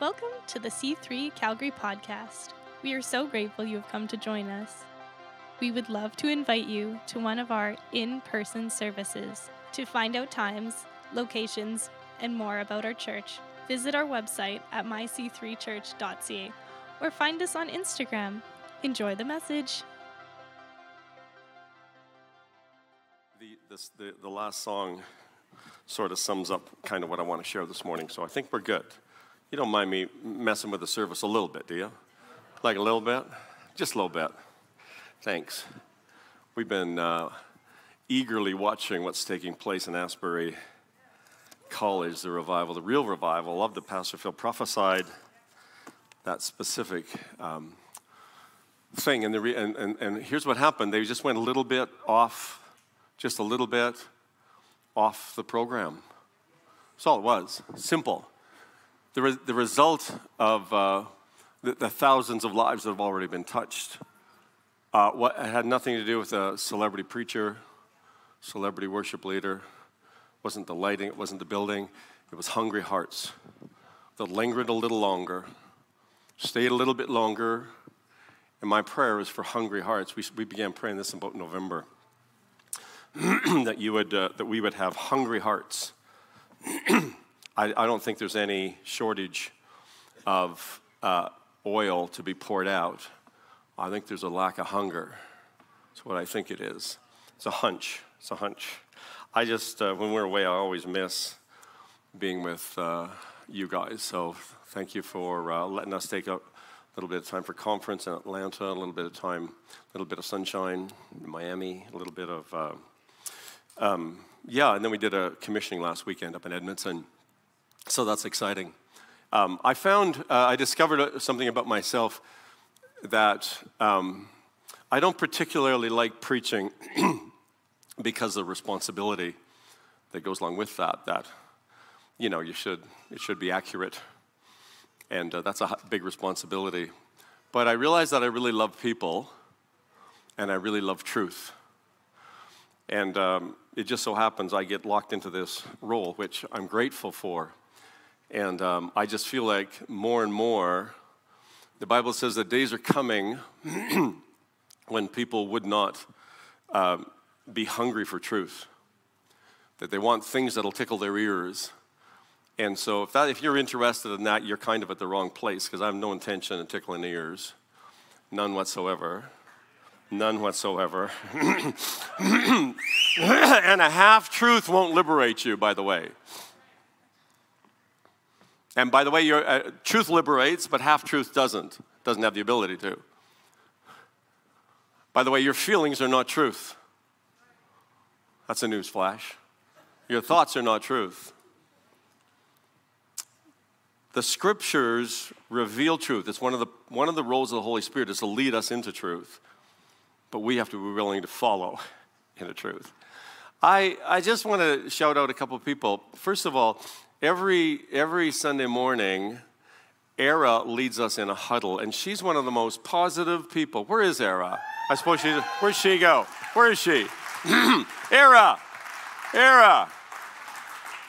Welcome to the C3 Calgary podcast. We are so grateful you have come to join us. We would love to invite you to one of our in person services. To find out times, locations, and more about our church, visit our website at myc3church.ca or find us on Instagram. Enjoy the message. The, this, the, the last song sort of sums up kind of what I want to share this morning, so I think we're good. You don't mind me messing with the service a little bit, do you? Like a little bit? Just a little bit. Thanks. We've been uh, eagerly watching what's taking place in Asbury College, the revival, the real revival. Love that Pastor Phil prophesied that specific um, thing. And, the re- and, and, and here's what happened they just went a little bit off, just a little bit off the program. That's all it was. Simple. The, re- the result of uh, the, the, thousands of lives that have already been touched uh, what, had nothing to do with a celebrity preacher, celebrity worship leader. It wasn't the lighting, it wasn't the building. It was hungry hearts that lingered a little longer, stayed a little bit longer. And my prayer is for hungry hearts. We, we began praying this about November. that you would uh, that we would have hungry hearts. I, I, don't think there's any shortage of uh, oil to be poured out. I think there's a lack of hunger. That's what I think it is. It's a hunch. It's a hunch. I just uh, when we're away, I always miss being with uh, you guys. So thank you for uh, letting us take a little bit of time for conference in Atlanta, a little bit of time, a little bit of sunshine in Miami, a little bit of uh, um, yeah, and then we did a commissioning last weekend up in Edmonton. So that's exciting. Um, I found, uh, I discovered uh, something about myself that um, I don't particularly like preaching because of the responsibility that goes along with that, that, you know, you should, it should be accurate. And uh, that's a big responsibility. But I realized that I really love people and I really love truth. And um, it just so happens I get locked into this role, which I'm grateful for. And um, I just feel like more and more, the Bible says that days are coming when people would not um, be hungry for truth, that they want things that'll tickle their ears. And so, if, that, if you're interested in that, you're kind of at the wrong place because I have no intention of tickling ears, none whatsoever. None whatsoever. and a half truth won't liberate you, by the way. And by the way, your uh, truth liberates, but half truth doesn't. Doesn't have the ability to. By the way, your feelings are not truth. That's a news flash. Your thoughts are not truth. The scriptures reveal truth. It's one of the, one of the roles of the Holy Spirit is to lead us into truth but we have to be willing to follow in the truth. I, I just want to shout out a couple of people. First of all, every, every Sunday morning, Era leads us in a huddle, and she's one of the most positive people. Where is Era? I suppose she, where'd she go? Where is she? Era! Era!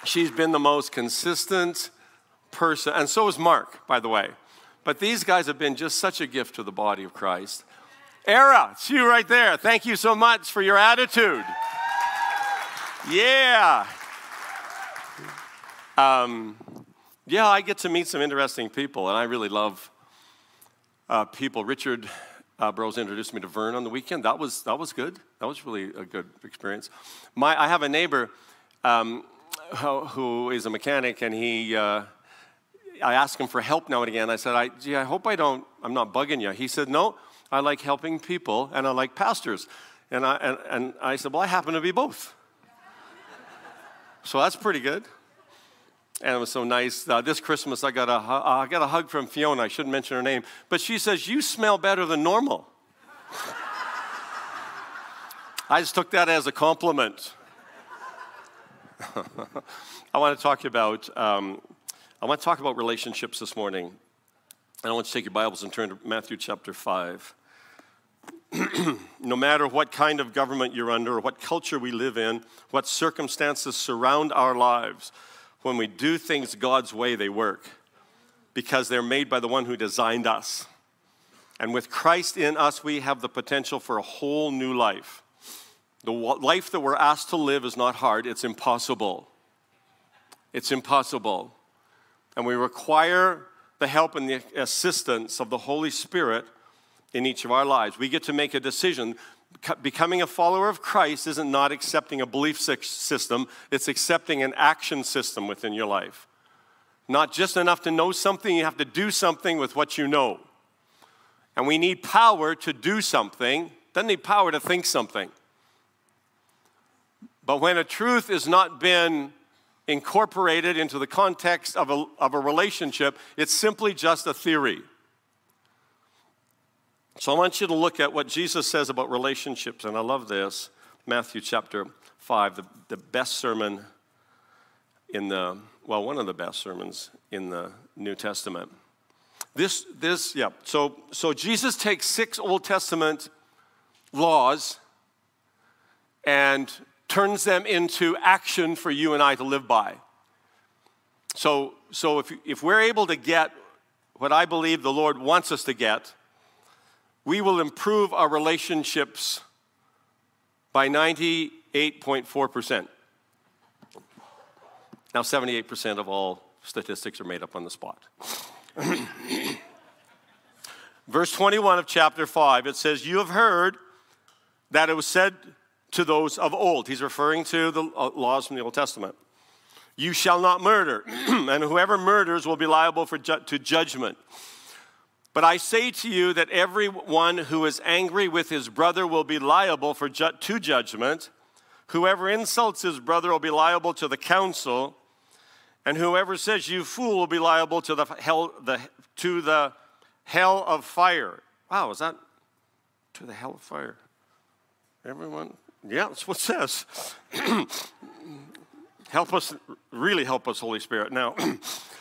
She's been the most consistent person, and so is Mark, by the way. But these guys have been just such a gift to the body of Christ. Era, it's you right there. Thank you so much for your attitude. Yeah. Um, yeah, I get to meet some interesting people, and I really love uh, people. Richard uh, Bros introduced me to Vern on the weekend. That was that was good. That was really a good experience. My, I have a neighbor um, who is a mechanic, and he. Uh, I ask him for help now and again. I said, I, gee, I hope I don't, I'm not bugging you. He said, No, I like helping people, and I like pastors. And I, and, and I said, Well, I happen to be both. so that's pretty good. And it was so nice. Uh, this Christmas, I got, a, uh, I got a hug from Fiona. I shouldn't mention her name, but she says, You smell better than normal. I just took that as a compliment. I want to talk about um, I want to talk about relationships this morning. And I want you to take your Bibles and turn to Matthew chapter 5. no matter what kind of government you're under, or what culture we live in, what circumstances surround our lives, when we do things God's way, they work. because they're made by the one who designed us. And with Christ in us, we have the potential for a whole new life. The life that we're asked to live is not hard, it's impossible. It's impossible. And we require the help and the assistance of the Holy Spirit in each of our lives. We get to make a decision. Becoming a follower of Christ isn't not accepting a belief system, it's accepting an action system within your life. Not just enough to know something, you have to do something with what you know. And we need power to do something, doesn't need power to think something. But when a truth has not been incorporated into the context of a, of a relationship, it's simply just a theory. So I want you to look at what Jesus says about relationships, and I love this Matthew chapter 5, the, the best sermon in the, well, one of the best sermons in the New Testament. This, this, yeah. So, so Jesus takes six Old Testament laws and turns them into action for you and I to live by. So, so if, if we're able to get what I believe the Lord wants us to get, we will improve our relationships by 98.4%. Now, 78% of all statistics are made up on the spot. Verse 21 of chapter 5, it says, You have heard that it was said to those of old. He's referring to the uh, laws from the Old Testament. You shall not murder, and whoever murders will be liable for ju- to judgment. But I say to you that everyone who is angry with his brother will be liable for ju- to judgment. Whoever insults his brother will be liable to the council, and whoever says you fool will be liable to the hell, the, to the hell of fire. Wow, is that to the hell of fire? Everyone, yeah, that's what says. help us, really help us, Holy Spirit. Now,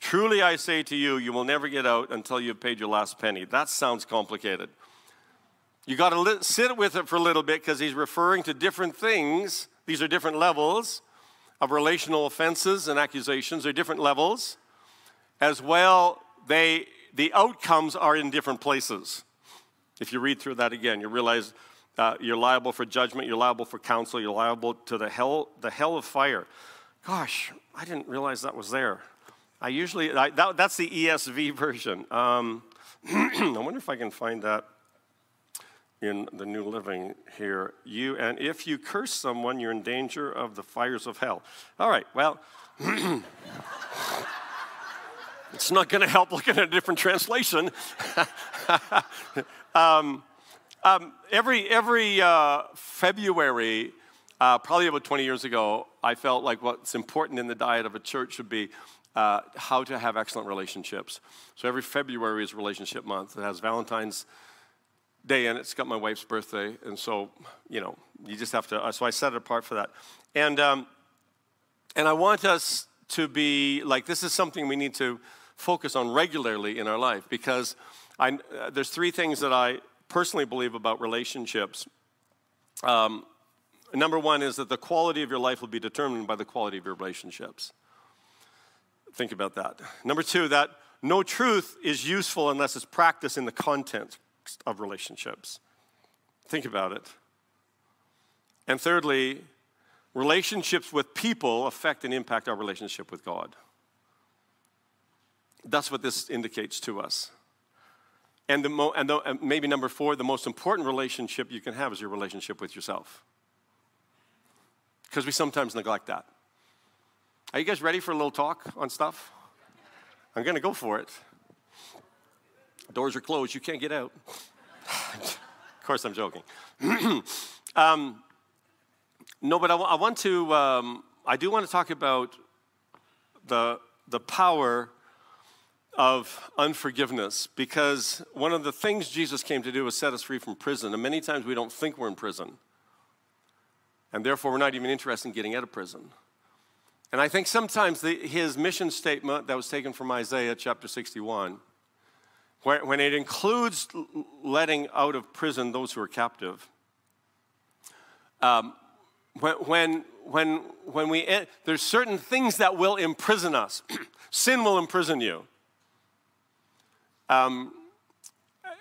Truly I say to you, you will never get out until you've paid your last penny. That sounds complicated. You got to li- sit with it for a little bit because he's referring to different things. These are different levels of relational offenses and accusations. They're different levels. As well, they, the outcomes are in different places. If you read through that again, you realize uh, you're liable for judgment. You're liable for counsel. You're liable to the hell, the hell of fire. Gosh, I didn't realize that was there. I usually, I, that, that's the ESV version. Um, I wonder if I can find that in the New Living here. You, and if you curse someone, you're in danger of the fires of hell. All right, well, it's not going to help looking at a different translation. um, um, every every uh, February, uh, probably about 20 years ago, I felt like what's important in the diet of a church should be uh, how to have excellent relationships. So every February is relationship month. It has Valentine's Day and It's got my wife's birthday, and so you know you just have to. Uh, so I set it apart for that, and um, and I want us to be like this is something we need to focus on regularly in our life because I, uh, there's three things that I personally believe about relationships. Um, number one is that the quality of your life will be determined by the quality of your relationships. Think about that. Number two, that no truth is useful unless it's practiced in the context of relationships. Think about it. And thirdly, relationships with people affect and impact our relationship with God. That's what this indicates to us. And, the mo- and, the, and maybe number four, the most important relationship you can have is your relationship with yourself. Because we sometimes neglect that. Are you guys ready for a little talk on stuff? I'm going to go for it. Doors are closed, you can't get out. of course, I'm joking. um, no, but I, want to, um, I do want to talk about the, the power of unforgiveness because one of the things Jesus came to do was set us free from prison. And many times we don't think we're in prison. And therefore, we're not even interested in getting out of prison. And I think sometimes the, his mission statement that was taken from Isaiah chapter 61, where, when it includes letting out of prison those who are captive, um, when, when, when, when we, there's certain things that will imprison us. Sin will imprison you. Um,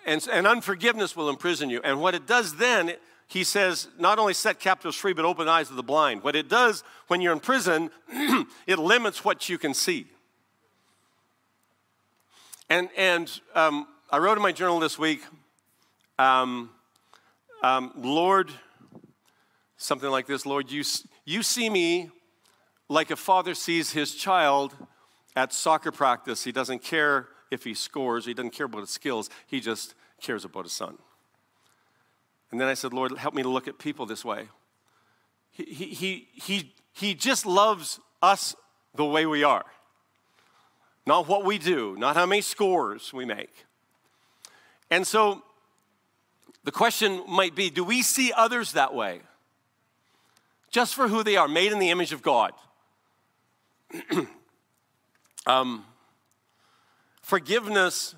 and, and unforgiveness will imprison you. And what it does then, he says, not only set captives free, but open eyes of the blind. What it does when you're in prison, it limits what you can see. And, and um, I wrote in my journal this week, um, um, Lord, something like this Lord, you, you see me like a father sees his child at soccer practice. He doesn't care if he scores, he doesn't care about his skills, he just cares about his son. And then I said, Lord, help me to look at people this way. He, he, he, he just loves us the way we are, not what we do, not how many scores we make. And so the question might be do we see others that way? Just for who they are, made in the image of God. um, Forgiveness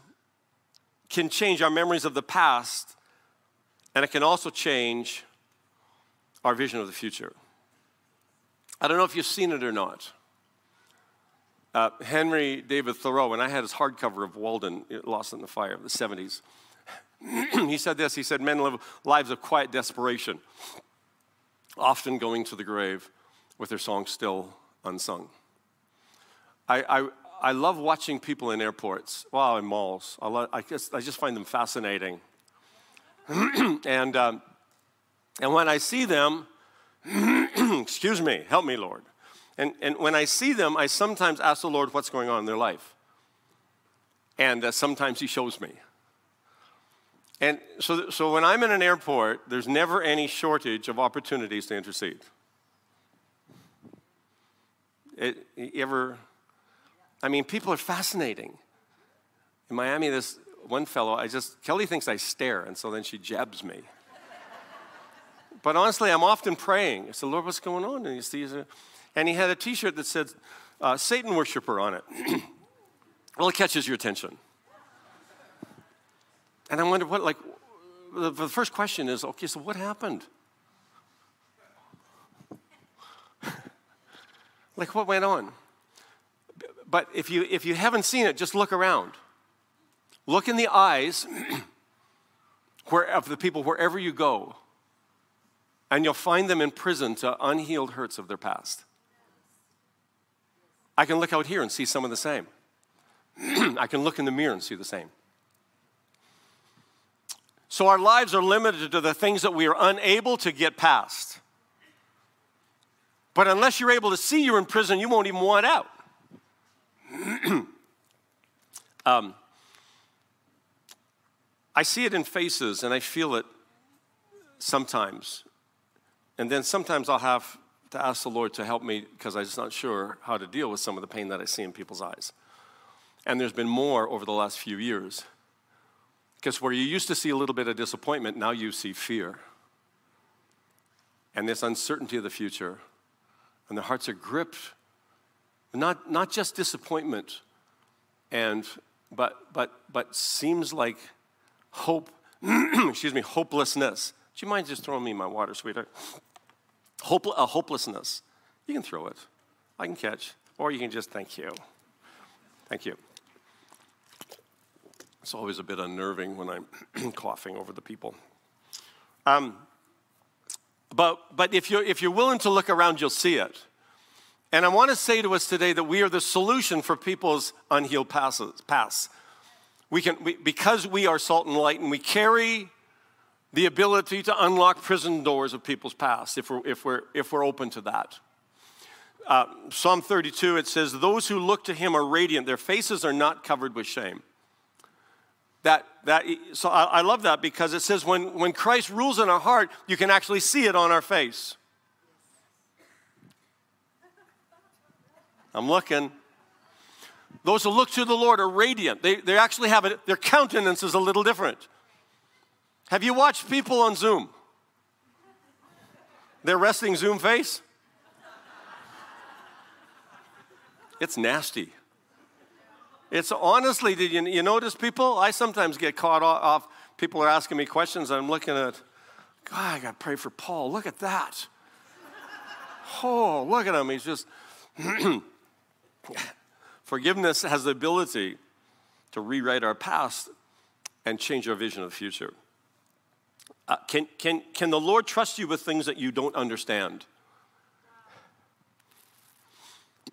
can change our memories of the past, and it can also change our vision of the future. I don't know if you've seen it or not. Uh, Henry David Thoreau, when I had his hardcover of Walden, Lost in the Fire, of the 70s, he said this He said, Men live lives of quiet desperation, often going to the grave with their songs still unsung. I, I, I love watching people in airports, wow, in malls. I, love, I, just, I just find them fascinating. and, um, and when I see them, excuse me, help me, Lord. And, and when I see them, I sometimes ask the Lord what's going on in their life. And uh, sometimes He shows me. And so, so when I'm in an airport, there's never any shortage of opportunities to intercede. It, ever I mean, people are fascinating. In Miami, this one fellow, I just, Kelly thinks I stare, and so then she jabs me. but honestly, I'm often praying. I said, Lord, what's going on? And he sees it. And he had a t shirt that said, uh, Satan worshiper on it. well, it catches your attention. And I wonder what, like, the, the first question is okay, so what happened? like, what went on? But if you, if you haven't seen it, just look around. Look in the eyes of the people wherever you go, and you'll find them in prison to unhealed hurts of their past. I can look out here and see some of the same. I can look in the mirror and see the same. So our lives are limited to the things that we are unable to get past. But unless you're able to see you're in prison, you won't even want out. um, I see it in faces and I feel it sometimes. And then sometimes I'll have to ask the Lord to help me because I'm just not sure how to deal with some of the pain that I see in people's eyes. And there's been more over the last few years. Because where you used to see a little bit of disappointment, now you see fear. And this uncertainty of the future. And their hearts are gripped not, not just disappointment, and, but, but, but seems like hope, excuse me, hopelessness. Do you mind just throwing me my water, sweetheart? Hope, a hopelessness. You can throw it. I can catch. Or you can just, thank you. Thank you. It's always a bit unnerving when I'm coughing over the people. Um, but but if, you're, if you're willing to look around, you'll see it. And I want to say to us today that we are the solution for people's unhealed past. We can, we, because we are salt and light and we carry the ability to unlock prison doors of people's past if we're, if we're, if we're open to that. Uh, Psalm 32, it says, Those who look to him are radiant, their faces are not covered with shame. That, that, so I, I love that because it says when, when Christ rules in our heart, you can actually see it on our face. I'm looking. Those who look to the Lord are radiant. They, they actually have it, their countenance is a little different. Have you watched people on Zoom? Their resting Zoom face? It's nasty. It's honestly, did you, you notice people? I sometimes get caught off. People are asking me questions. I'm looking at, God, I got to pray for Paul. Look at that. Oh, look at him. He's just. Forgiveness has the ability to rewrite our past and change our vision of the future. Uh, can, can, can the Lord trust you with things that you don't understand?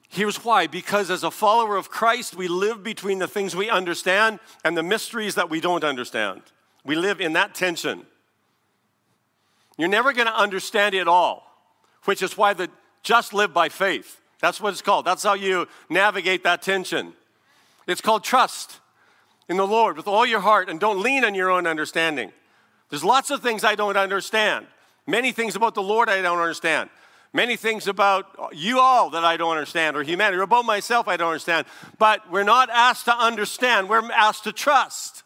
Here's why because as a follower of Christ, we live between the things we understand and the mysteries that we don't understand. We live in that tension. You're never going to understand it all, which is why the just live by faith. That's what it's called. That's how you navigate that tension. It's called trust in the Lord with all your heart and don't lean on your own understanding. There's lots of things I don't understand. Many things about the Lord I don't understand. Many things about you all that I don't understand, or humanity, or about myself I don't understand. But we're not asked to understand, we're asked to trust,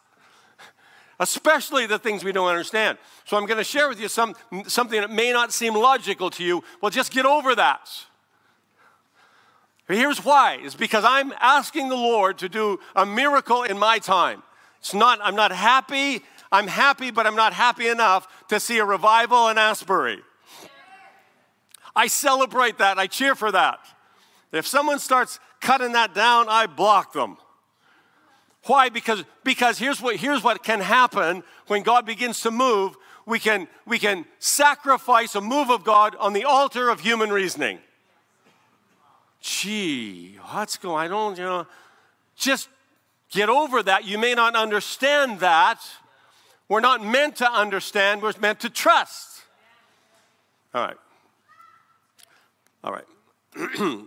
especially the things we don't understand. So I'm going to share with you some, something that may not seem logical to you. Well, just get over that. Here's why it's because I'm asking the Lord to do a miracle in my time. It's not, I'm not happy. I'm happy, but I'm not happy enough to see a revival in Asbury. I celebrate that. I cheer for that. If someone starts cutting that down, I block them. Why? Because, because here's, what, here's what can happen when God begins to move. We can, we can sacrifice a move of God on the altar of human reasoning. Gee, what's going I don't, you know, just get over that. You may not understand that. We're not meant to understand, we're meant to trust. All right. All right.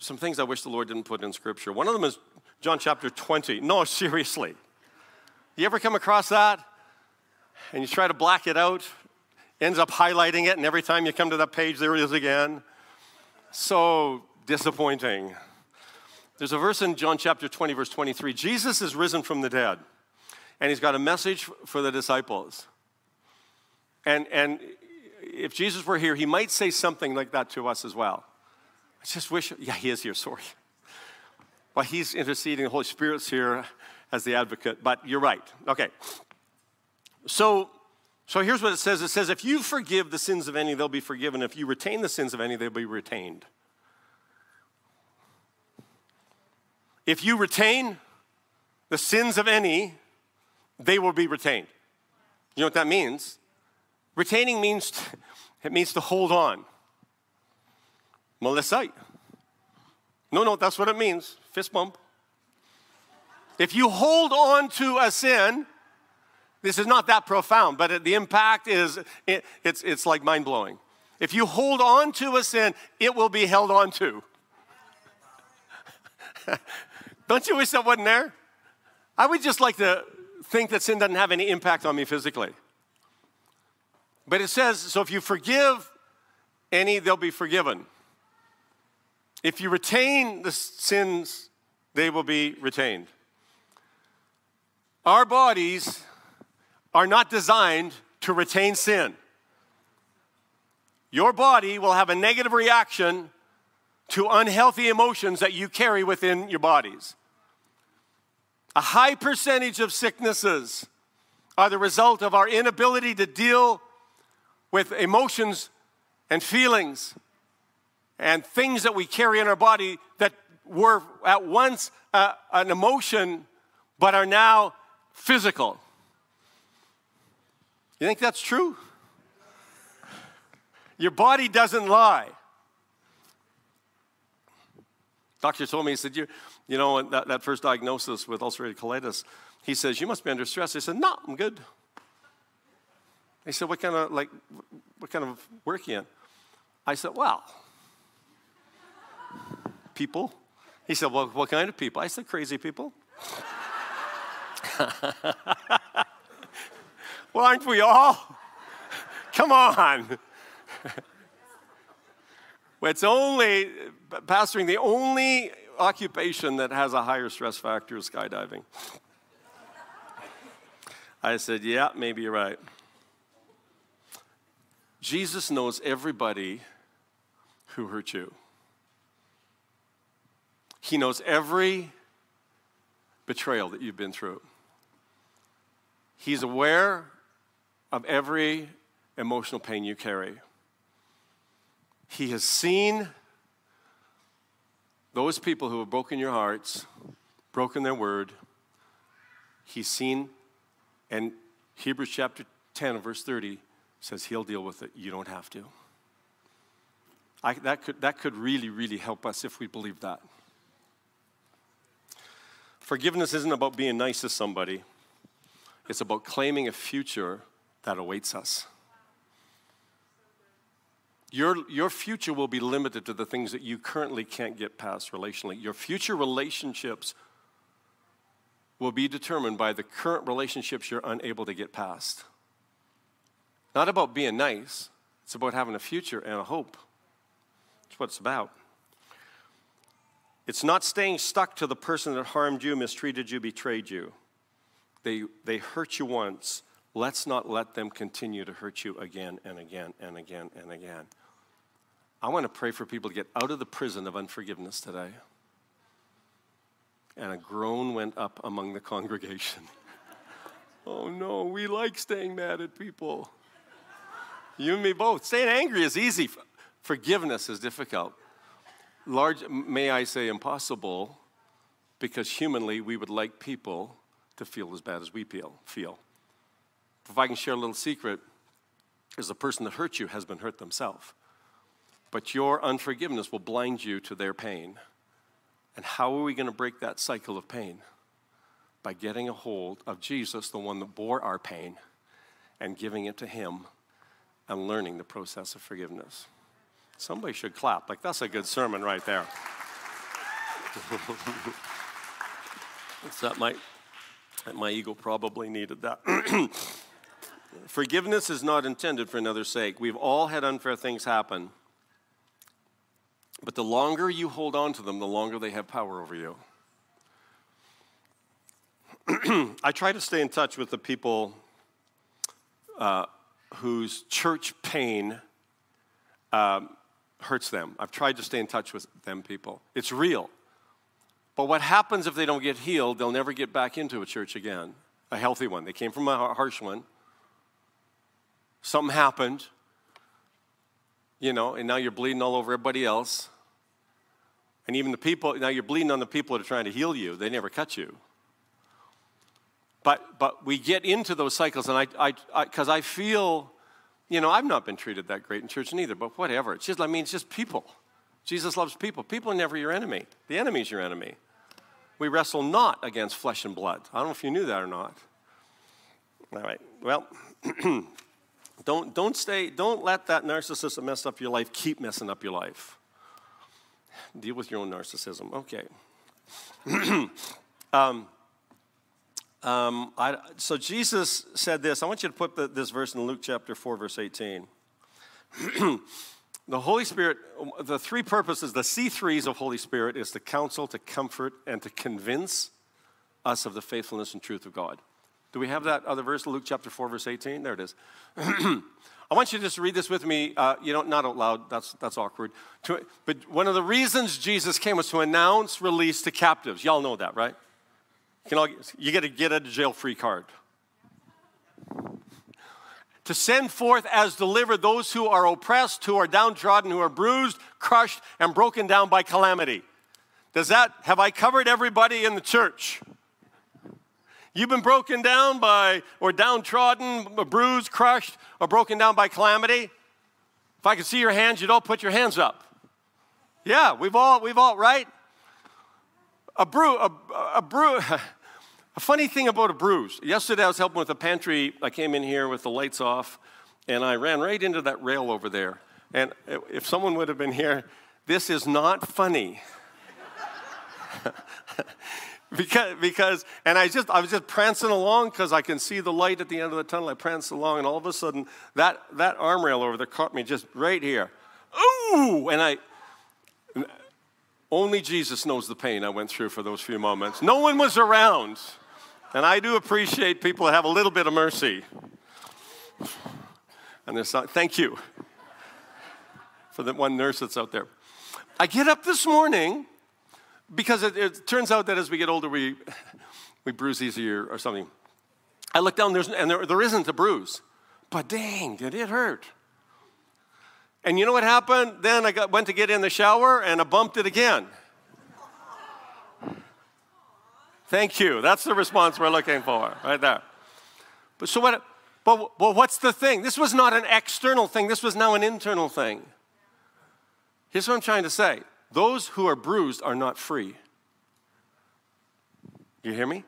Some things I wish the Lord didn't put in Scripture. One of them is John chapter 20. No, seriously. You ever come across that? And you try to black it out, ends up highlighting it, and every time you come to that page, there it is again. So disappointing. There's a verse in John chapter 20, verse 23. Jesus is risen from the dead, and he's got a message for the disciples. And, and if Jesus were here, he might say something like that to us as well. I just wish, yeah, he is here, sorry. Well, he's interceding, the Holy Spirit's here as the advocate, but you're right. Okay. So, so here's what it says it says, if you forgive the sins of any, they'll be forgiven. If you retain the sins of any, they'll be retained. If you retain the sins of any, they will be retained. You know what that means? Retaining means it means to hold on. Melissite. No, no, that's what it means. Fist bump. If you hold on to a sin, this is not that profound, but the impact is it, it's, it's like mind blowing. If you hold on to a sin, it will be held on to. Don't you wish that wasn't there? I would just like to think that sin doesn't have any impact on me physically. But it says, so if you forgive any, they'll be forgiven. If you retain the sins, they will be retained. Our bodies are not designed to retain sin. Your body will have a negative reaction to unhealthy emotions that you carry within your bodies. A high percentage of sicknesses are the result of our inability to deal with emotions and feelings and things that we carry in our body that were at once uh, an emotion but are now physical. You think that's true? Your body doesn't lie. Doctor told me, he said, you, you know, that, that first diagnosis with ulcerative colitis, he says, you must be under stress. I said, no, I'm good. He said, what kind of, like, what kind of work you in? I said, well, people. He said, well, what kind of people? I said, crazy people. well, aren't we all? Come on. it's only, pastoring, the only occupation that has a higher stress factor is skydiving. I said, Yeah, maybe you're right. Jesus knows everybody who hurt you. He knows every betrayal that you've been through. He's aware of every emotional pain you carry. He has seen those people who have broken your hearts, broken their word. He's seen, and Hebrews chapter 10, verse 30 says he'll deal with it. You don't have to. I, that, could, that could really, really help us if we believe that. Forgiveness isn't about being nice to somebody, it's about claiming a future that awaits us. Your, your future will be limited to the things that you currently can't get past relationally. Your future relationships will be determined by the current relationships you're unable to get past. Not about being nice, it's about having a future and a hope. That's what it's about. It's not staying stuck to the person that harmed you, mistreated you, betrayed you. They, they hurt you once. Let's not let them continue to hurt you again and again and again and again. I want to pray for people to get out of the prison of unforgiveness today. And a groan went up among the congregation. oh no, we like staying mad at people. You and me both. Staying angry is easy, forgiveness is difficult. Large, may I say, impossible, because humanly we would like people to feel as bad as we feel. feel. If I can share a little secret, is the person that hurt you has been hurt themselves. But your unforgiveness will blind you to their pain. And how are we going to break that cycle of pain? By getting a hold of Jesus, the one that bore our pain, and giving it to Him and learning the process of forgiveness. Somebody should clap. Like, that's a good sermon right there. that my, my ego probably needed that. Forgiveness is not intended for another's sake. We've all had unfair things happen. But the longer you hold on to them, the longer they have power over you. I try to stay in touch with the people uh, whose church pain um, hurts them. I've tried to stay in touch with them people. It's real. But what happens if they don't get healed? They'll never get back into a church again, a healthy one. They came from a harsh one. Something happened, you know, and now you're bleeding all over everybody else. And even the people, now you're bleeding on the people that are trying to heal you. They never cut you. But, but we get into those cycles, and I, because I, I, I feel, you know, I've not been treated that great in church neither, but whatever. It's just, I mean, it's just people. Jesus loves people. People are never your enemy. The enemy's your enemy. We wrestle not against flesh and blood. I don't know if you knew that or not. All right. Well, don't, don't stay, don't let that narcissism mess up your life. Keep messing up your life. Deal with your own narcissism. Okay. um, um, I, so Jesus said this. I want you to put the, this verse in Luke chapter 4, verse 18. the Holy Spirit, the three purposes, the C3s of Holy Spirit is to counsel, to comfort, and to convince us of the faithfulness and truth of God. Do we have that other verse, Luke chapter 4, verse 18? There it is. I want you to just read this with me. Uh, you know, not out loud. That's that's awkward. To, but one of the reasons Jesus came was to announce release to captives. Y'all know that, right? You, all, you get a get out of jail free card. To send forth as delivered those who are oppressed, who are downtrodden, who are bruised, crushed, and broken down by calamity. Does that have I covered everybody in the church? You've been broken down by, or downtrodden, bruised, crushed, or broken down by calamity. If I could see your hands, you'd all put your hands up. Yeah, we've all, we've all, right? A bruise, a, a bruise. A funny thing about a bruise. Yesterday I was helping with a pantry. I came in here with the lights off, and I ran right into that rail over there. And if someone would have been here, this is not funny. because, because and I just I was just prancing along because I can see the light at the end of the tunnel. I pranced along, and all of a sudden that that arm rail over there caught me just right here. Ooh! And I Only Jesus knows the pain I went through for those few moments. No one was around. And I do appreciate people have a little bit of mercy. And there's something thank you for the one nurse that's out there. I get up this morning because it, it turns out that as we get older, we, we bruise easier or something. I look down there's, and there, there isn't a bruise. But dang, did it hurt. And you know what happened? Then I got, went to get in the shower and I bumped it again. Thank you. That's the response we're looking for, right there. But so what? But, but what's the thing? This was not an external thing. This was now an internal thing. Here's what I'm trying to say: those who are bruised are not free. You hear me?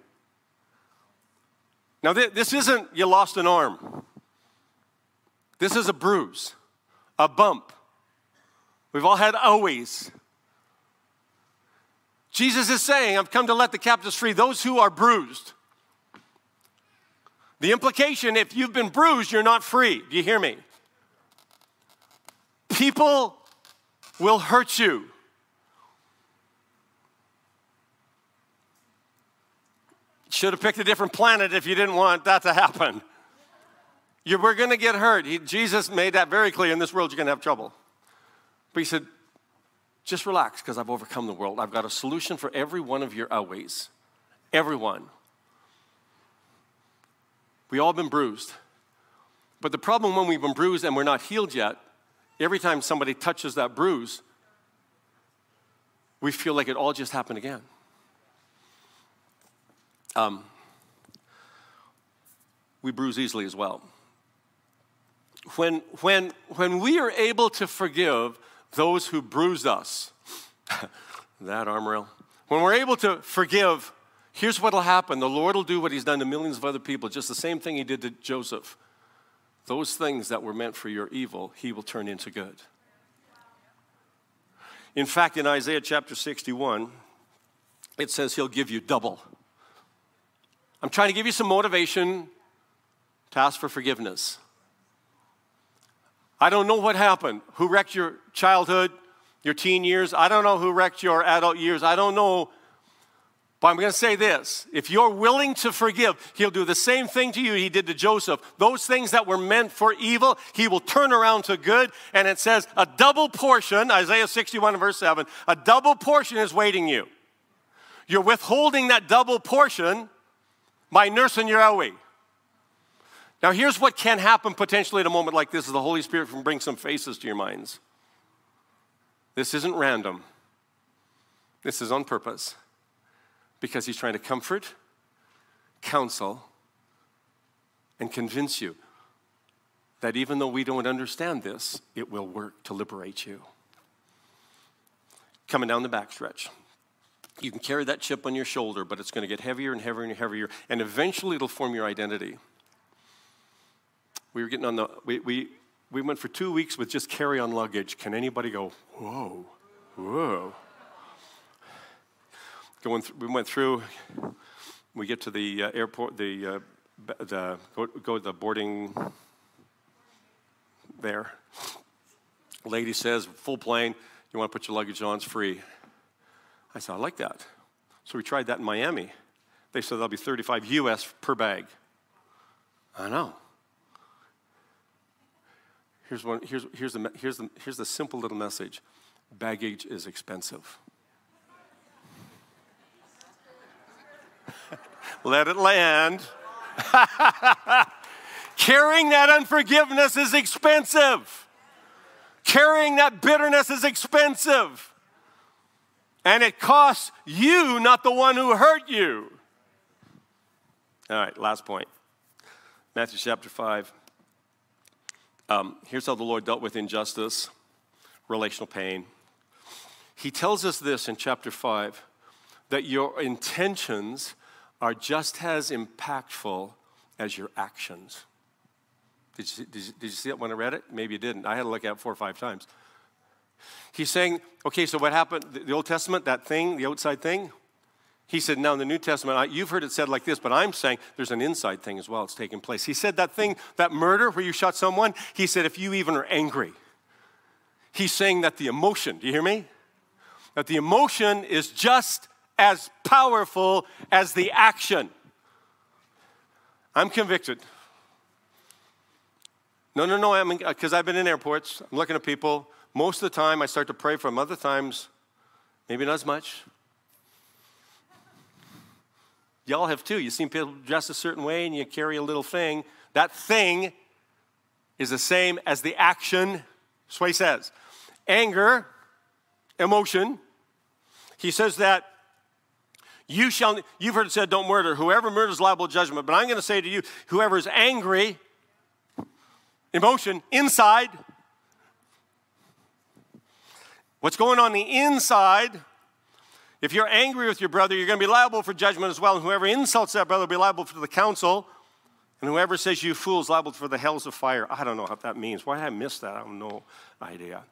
Now, this isn't you lost an arm. This is a bruise, a bump. We've all had always. Jesus is saying, I've come to let the captives free, those who are bruised. The implication if you've been bruised, you're not free. Do you hear me? People will hurt you. Should have picked a different planet if you didn't want that to happen. You, we're going to get hurt. He, Jesus made that very clear. In this world, you're going to have trouble. But he said, just relax because I've overcome the world. I've got a solution for every one of your outways. Everyone. We all been bruised. But the problem when we've been bruised and we're not healed yet, every time somebody touches that bruise, we feel like it all just happened again. Um, we bruise easily as well when, when, when we are able to forgive those who bruise us, that arm rail, when we're able to forgive, here's what will happen the Lord will do what He's done to millions of other people, just the same thing He did to Joseph. Those things that were meant for your evil, He will turn into good. In fact, in Isaiah chapter 61, it says He'll give you double. I'm trying to give you some motivation to ask for forgiveness. I don't know what happened. Who wrecked your childhood, your teen years? I don't know who wrecked your adult years. I don't know. But I'm going to say this if you're willing to forgive, he'll do the same thing to you he did to Joseph. Those things that were meant for evil, he will turn around to good. And it says, a double portion, Isaiah 61 verse 7, a double portion is waiting you. You're withholding that double portion by nursing your away. Now, here's what can happen potentially at a moment like this: is the Holy Spirit can bring some faces to your minds. This isn't random. This is on purpose, because He's trying to comfort, counsel, and convince you that even though we don't understand this, it will work to liberate you. Coming down the backstretch. You can carry that chip on your shoulder, but it's going to get heavier and heavier and heavier, and eventually it'll form your identity we were getting on the, we, we, we went for two weeks with just carry on luggage. Can anybody go, whoa, whoa? Going th- we went through, we get to the uh, airport, the, uh, the go, go to the boarding there. Lady says, full plane, you want to put your luggage on, it's free. I said, I like that. So we tried that in Miami. They said that'll be 35 US per bag. I know. Here's, one, here's, here's, the, here's, the, here's the simple little message baggage is expensive. Let it land. Carrying that unforgiveness is expensive. Carrying that bitterness is expensive. And it costs you, not the one who hurt you. All right, last point. Matthew chapter 5. Um, here's how the Lord dealt with injustice, relational pain. He tells us this in chapter 5 that your intentions are just as impactful as your actions. Did you, did, you, did you, see it when I read it? Maybe you didn't. I had to look at it four or five times. He's saying, okay, so what happened? The Old Testament, that thing, the outside thing, he said, now in the New Testament, you've heard it said like this, but I'm saying there's an inside thing as well. It's taking place. He said that thing, that murder where you shot someone, he said, if you even are angry, he's saying that the emotion, do you hear me? that the emotion is just as powerful as the action. I'm convicted. No, no, no, I'm because I've been in airports. I'm looking at people. Most of the time, I start to pray for them. Other times, maybe not as much. Y'all have too. You've seen people dress a certain way and you carry a little thing. That thing is the same as the action. He says. Anger, emotion. He says that you shall, you've heard it said, don't murder. Whoever murders liable judgment. But I'm going to say to you, whoever is angry, emotion, inside, what's going on the inside, if you're angry with your brother, you're going to be liable for judgment as well. And whoever insults that brother will be liable for the council. And whoever says you fools liable for the hells of fire. I don't know what that means. Why did I miss that? I have no idea.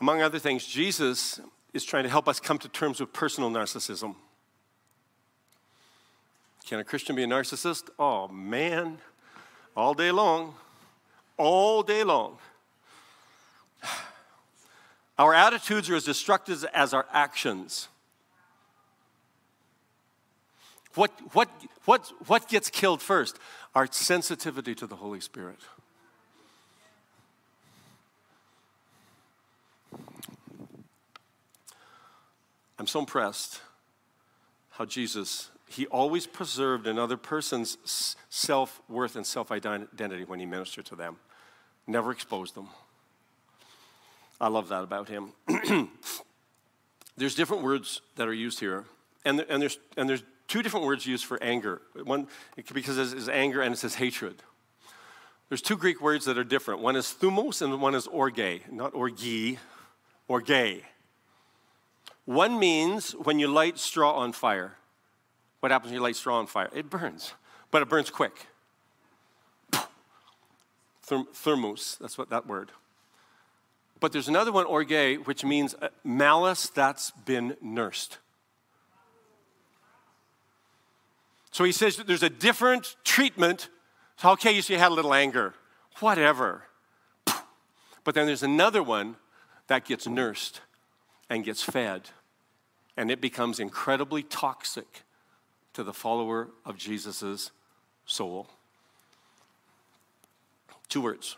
Among other things, Jesus is trying to help us come to terms with personal narcissism. Can a Christian be a narcissist? Oh, man. All day long. All day long. Our attitudes are as destructive as our actions. What, what, what, what gets killed first? Our sensitivity to the Holy Spirit. I'm so impressed how Jesus, he always preserved another person's self worth and self identity when he ministered to them, never exposed them. I love that about him. there's different words that are used here, and, and, there's, and there's two different words used for anger. One, because it says anger and it says hatred. There's two Greek words that are different. One is thumos and one is orge, not orgi, orge. One means when you light straw on fire. What happens when you light straw on fire? It burns, but it burns quick. Thumos, that's what that word. But there's another one, orge, which means uh, malice that's been nursed. So he says there's a different treatment. So, okay, you see, you had a little anger, whatever. But then there's another one that gets nursed and gets fed, and it becomes incredibly toxic to the follower of Jesus' soul. Two words.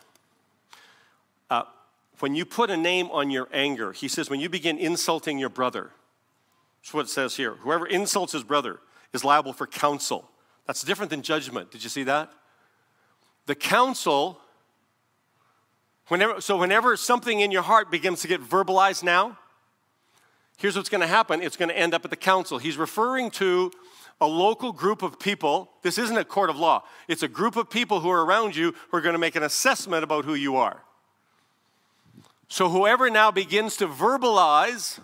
When you put a name on your anger, he says, when you begin insulting your brother, that's what it says here. Whoever insults his brother is liable for counsel. That's different than judgment. Did you see that? The counsel, whenever, so whenever something in your heart begins to get verbalized now, here's what's going to happen it's going to end up at the council. He's referring to a local group of people. This isn't a court of law, it's a group of people who are around you who are going to make an assessment about who you are. So, whoever now begins to verbalize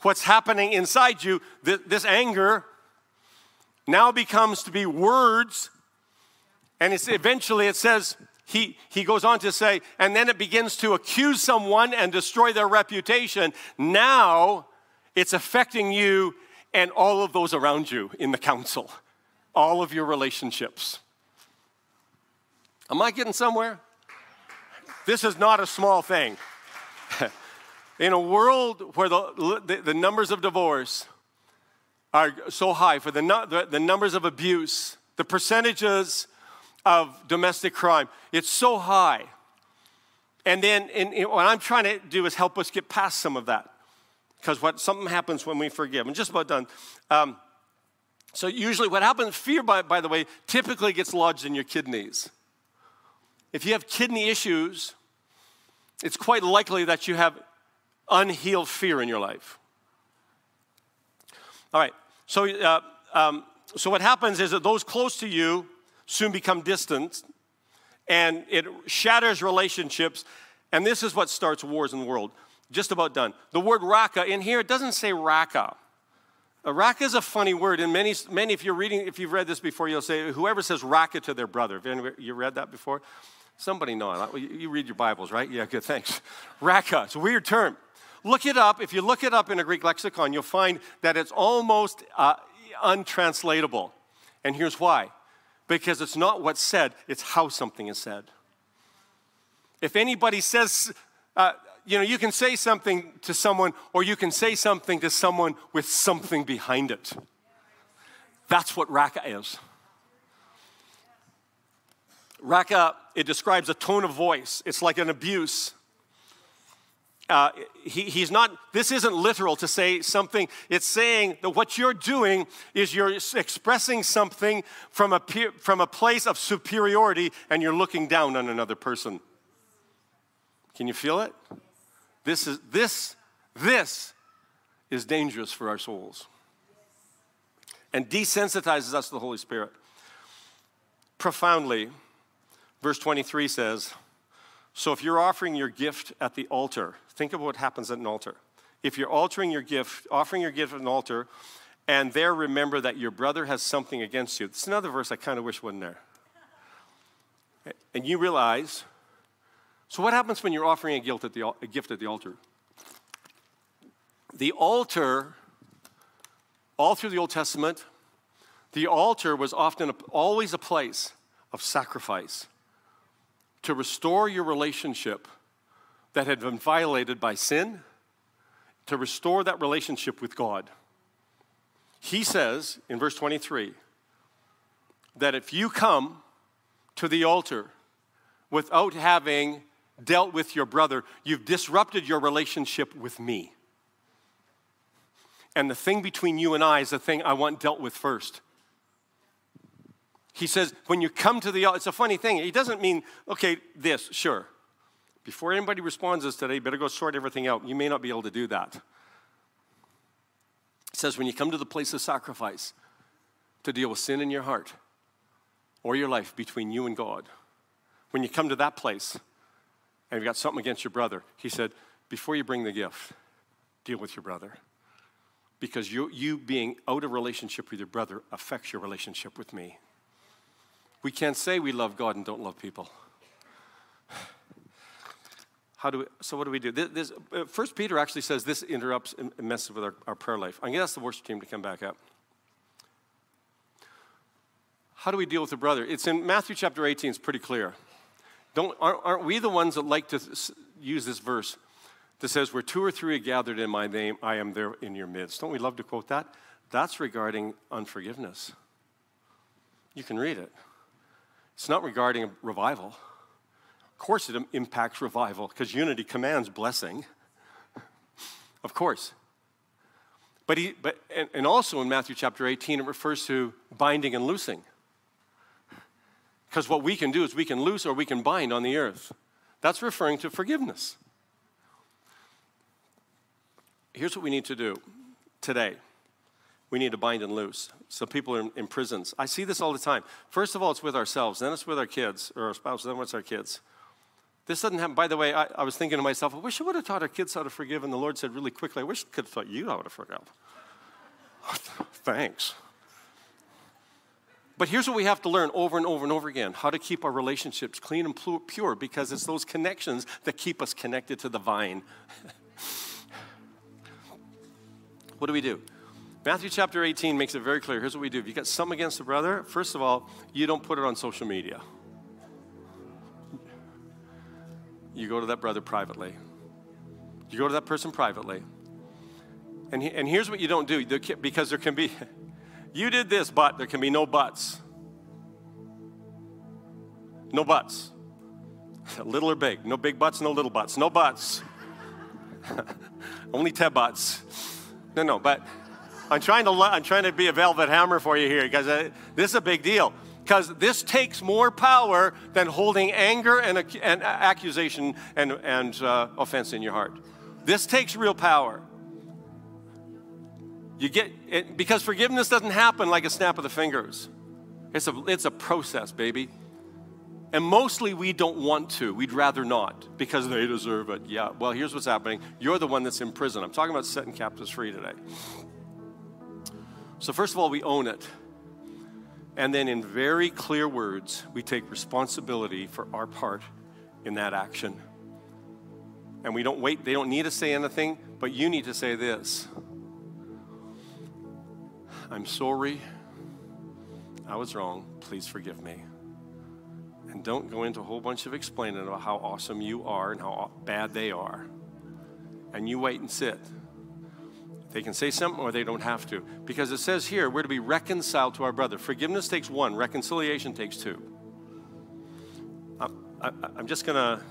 what's happening inside you, this anger now becomes to be words. And it's eventually it says, he, he goes on to say, and then it begins to accuse someone and destroy their reputation. Now it's affecting you and all of those around you in the council, all of your relationships. Am I getting somewhere? This is not a small thing. In a world where the, the, the, numbers of divorce are so high, for the, the, the numbers of abuse, the percentages of domestic crime, it's so high. And then what I'm trying to do is help us get past some of that. Because what something happens when we forgive. I'm just about done. Um, so usually what happens, fear, by, by the way, typically gets lodged in your kidneys. If you have kidney issues, it's quite likely that you have unhealed fear in your life. All right, so, uh, um, so what happens is that those close to you soon become distant, and it shatters relationships, and this is what starts wars in the world. Just about done. The word raka in here, it doesn't say raka. A raka is a funny word, and many, many, if you're reading, if you've read this before, you'll say, whoever says raka to their brother. Have you read that before? Somebody know it. You read your Bibles, right? Yeah, good, thanks. Raka, it's a weird term. Look it up. If you look it up in a Greek lexicon, you'll find that it's almost uh, untranslatable. And here's why because it's not what's said, it's how something is said. If anybody says, uh, you know, you can say something to someone, or you can say something to someone with something behind it. That's what raka is. Raka, it describes a tone of voice. It's like an abuse. Uh, he, he's not, this isn't literal to say something. It's saying that what you're doing is you're expressing something from a, from a place of superiority and you're looking down on another person. Can you feel it? This is, this, this is dangerous for our souls and desensitizes us to the Holy Spirit. Profoundly, verse 23 says, So if you're offering your gift at the altar, think of what happens at an altar. If you're altering your gift, offering your gift at an altar, and there remember that your brother has something against you. It's another verse I kind of wish wasn't there. And you realize, so what happens when you're offering a gift at the, a gift at the altar? The altar all through the Old Testament, the altar was often a, always a place of sacrifice to restore your relationship that had been violated by sin, to restore that relationship with God. He says in verse 23 that if you come to the altar without having dealt with your brother, you've disrupted your relationship with me. And the thing between you and I is the thing I want dealt with first. He says, when you come to the, altar, it's a funny thing. He doesn't mean, okay, this, sure. Before anybody responds this today, better go sort everything out. You may not be able to do that. He says, when you come to the place of sacrifice to deal with sin in your heart or your life between you and God, when you come to that place and you've got something against your brother, he said, before you bring the gift, deal with your brother because you, you being out of relationship with your brother affects your relationship with me. We can't say we love God and don't love people. How do we, so what do we do? This, this, uh, First Peter actually says this interrupts and messes with our, our prayer life. I'm going to ask the worship team to come back up. How do we deal with a brother? It's in Matthew chapter 18. It's pretty clear. Don't, aren't, aren't we the ones that like to use this verse? that says, Where two or three are gathered in my name, I am there in your midst. Don't we love to quote that? That's regarding unforgiveness. You can read it. It's not regarding revival. Of course, it impacts revival because unity commands blessing. of course. But, he, but and, and also in Matthew chapter 18, it refers to binding and loosing. Because what we can do is we can loose or we can bind on the earth. That's referring to forgiveness here's what we need to do today we need to bind and loose. So people are in, prisons. I see this all the time. First of all, it's with ourselves, then it's with our kids or our spouse, then it's our kids. This doesn't happen. By the way, I, I, was thinking to myself, I wish I would have taught our kids how to forgive. And the Lord said really quickly, I wish I could have taught you how to forgive. Thanks. But here's what we have to learn over and over and over again how to keep our relationships clean and pure because it's those connections that keep us connected to the vine. What do we do? Matthew chapter 18 makes it very clear. Here's what we do. If you got something against a brother, first of all, you don't put it on social media. You go to that brother privately. You go to that person privately. And, he, and here's what you don't do because there can be, you did this, but there can be no buts. No buts. Little or big. No big buts, no little buts. No buts. Only 10 buts. No, no, but I'm trying to, I'm trying to be a velvet hammer for you here because uh, this is a big deal. Because this takes more power than holding anger and, and accusation and, and uh, offense in your heart. This takes real power. You get it, because forgiveness doesn't happen like a snap of the fingers. It's a, it's a process, baby. And mostly we don't want to. We'd rather not because they deserve it. Yeah, well, here's what's happening. You're the one that's in prison. I'm talking about setting captives free today. So, first of all, we own it. And then, in very clear words, we take responsibility for our part in that action. And we don't wait, they don't need to say anything, but you need to say this I'm sorry. I was wrong. Please forgive me. And don't go into a whole bunch of explaining about how awesome you are and how bad they are. and you wait and sit. They can say something or they don't have to. Because it says here, we're to be reconciled to our brother. Forgiveness takes one, reconciliation takes two. I, am just going to,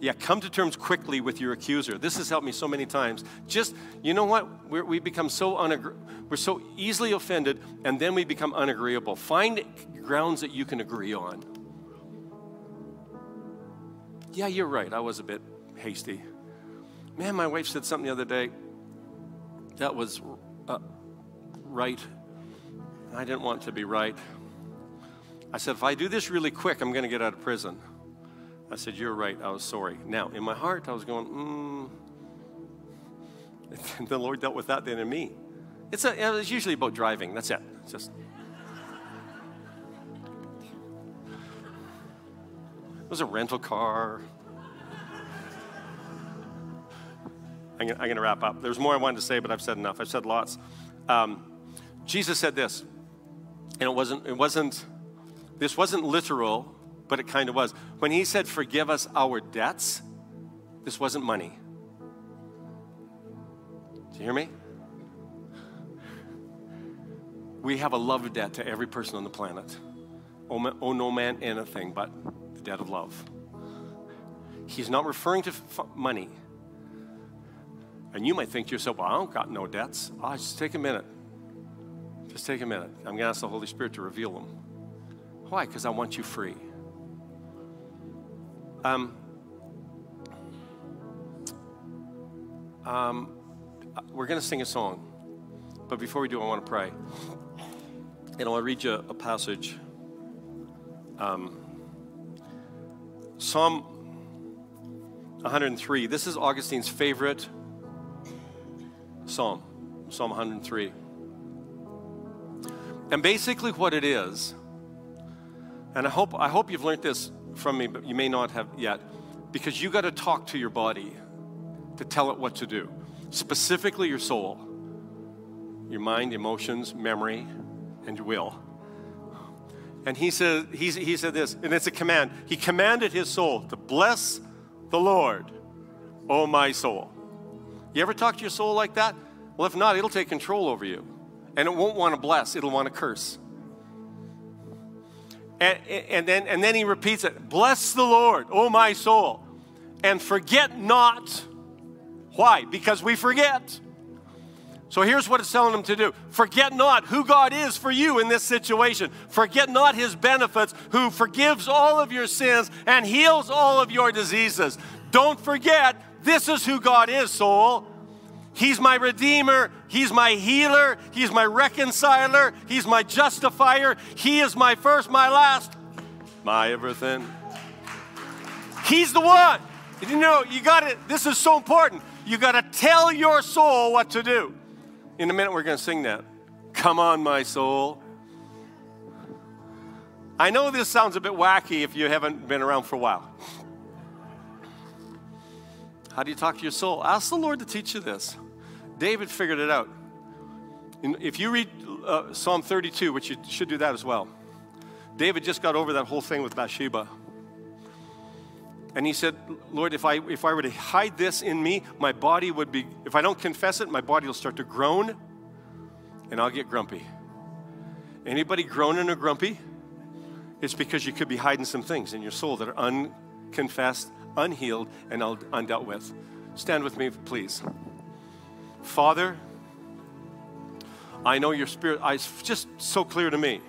yeah, come to terms quickly with your accuser. This has helped me so many times. Just, you know what? We're, we become so unagree- we're so easily offended, and then we become unagreeable. Find grounds that you can agree on. Yeah, you're right. I was a bit hasty. Man, my wife said something the other day that was uh, right. I didn't want to be right. I said, if I do this really quick, I'm going to get out of prison. I said, You're right. I was sorry. Now, in my heart, I was going, hmm. the Lord dealt with that then in me. It's, a, it's usually about driving. That's it. It's just. It was a rental car. I'm going to wrap up. There's more I wanted to say, but I've said enough. I've said lots. Um, Jesus said this, and it wasn't, it wasn't, this wasn't literal, but it kind of was. When he said, Forgive us our debts, this wasn't money. Do you hear me? We have a love debt to every person on the planet. Oh, no man anything but the debt of love. He's not referring to f- money. And you might think to yourself, well, I don't got no debts. Oh, just take a minute. Just take a minute. I'm going to ask the Holy Spirit to reveal them. Why? Because I want you free. Um, um, we're going to sing a song. But before we do, I want to pray. And I'll read you a passage. Um, Psalm 103. This is Augustine's favorite psalm, Psalm 103. And basically, what it is, and I hope, I hope you've learned this from me, but you may not have yet, because you got to talk to your body to tell it what to do, specifically your soul, your mind, emotions, memory, and will. And he said, he, he said this, and it's a command. He commanded his soul to bless the Lord, O my soul. You ever talk to your soul like that? Well, if not, it'll take control over you. And it won't want to bless, it'll want to curse. And, and, then, and then he repeats it Bless the Lord, O my soul, and forget not. Why? Because we forget. So here's what it's telling them to do Forget not who God is for you in this situation. Forget not his benefits, who forgives all of your sins and heals all of your diseases. Don't forget this is who God is, soul. He's my redeemer. He's my healer. He's my reconciler. He's my justifier. He is my first, my last, my everything. He's the one. You know, you got it. This is so important. You got to tell your soul what to do. In a minute, we're going to sing that. Come on, my soul. I know this sounds a bit wacky if you haven't been around for a while. How do you talk to your soul? Ask the Lord to teach you this. David figured it out. If you read uh, Psalm 32, which you should do that as well, David just got over that whole thing with Bathsheba. And he said, Lord, if I, if I were to hide this in me, my body would be, if I don't confess it, my body will start to groan and I'll get grumpy. Anybody groaning or grumpy? It's because you could be hiding some things in your soul that are unconfessed unhealed, and undealt with. Stand with me, please. Father, I know your spirit, it's just so clear to me,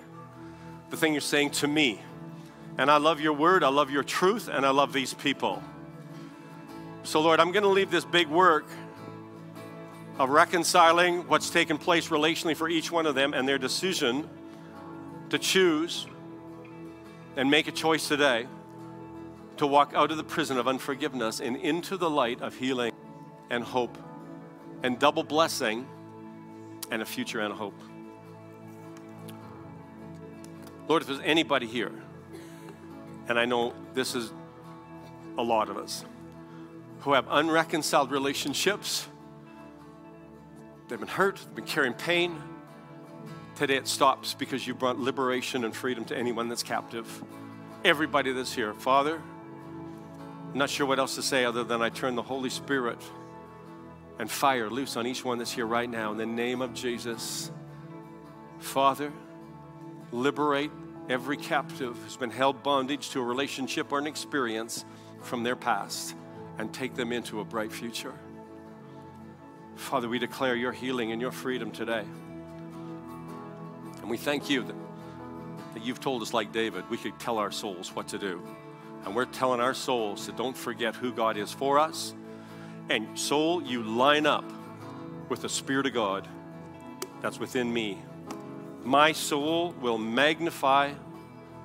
the thing you're saying to me. And I love your word, I love your truth, and I love these people. So, Lord, I'm going to leave this big work of reconciling what's taken place relationally for each one of them and their decision to choose and make a choice today to walk out of the prison of unforgiveness and into the light of healing and hope and double blessing and a future and a hope. Lord, if there's anybody here, and I know this is a lot of us, who have unreconciled relationships, they've been hurt, they've been carrying pain. Today it stops because you brought liberation and freedom to anyone that's captive. Everybody that's here. Father, I'm not sure what else to say other than I turn the Holy Spirit and fire loose on each one that's here right now in the name of Jesus. Father, liberate every captive who's been held bondage to a relationship or an experience from their past and take them into a bright future. Father, we declare your healing and your freedom today. And we thank you that, that you've told us, like David, we could tell our souls what to do. And we're telling our souls to don't forget who God is for us. And soul, you line up with the Spirit of God that's within me. My soul will magnify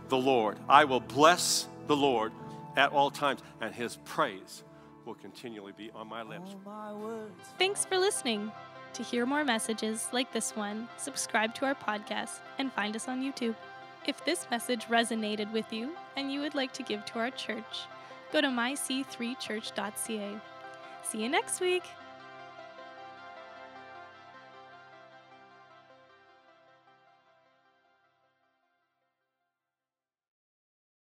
the Lord. I will bless the Lord at all times, and his praise will continually be on my lips. Thanks for listening. To hear more messages like this one, subscribe to our podcast and find us on YouTube. If this message resonated with you and you would like to give to our church, go to myc3church.ca. See you next week.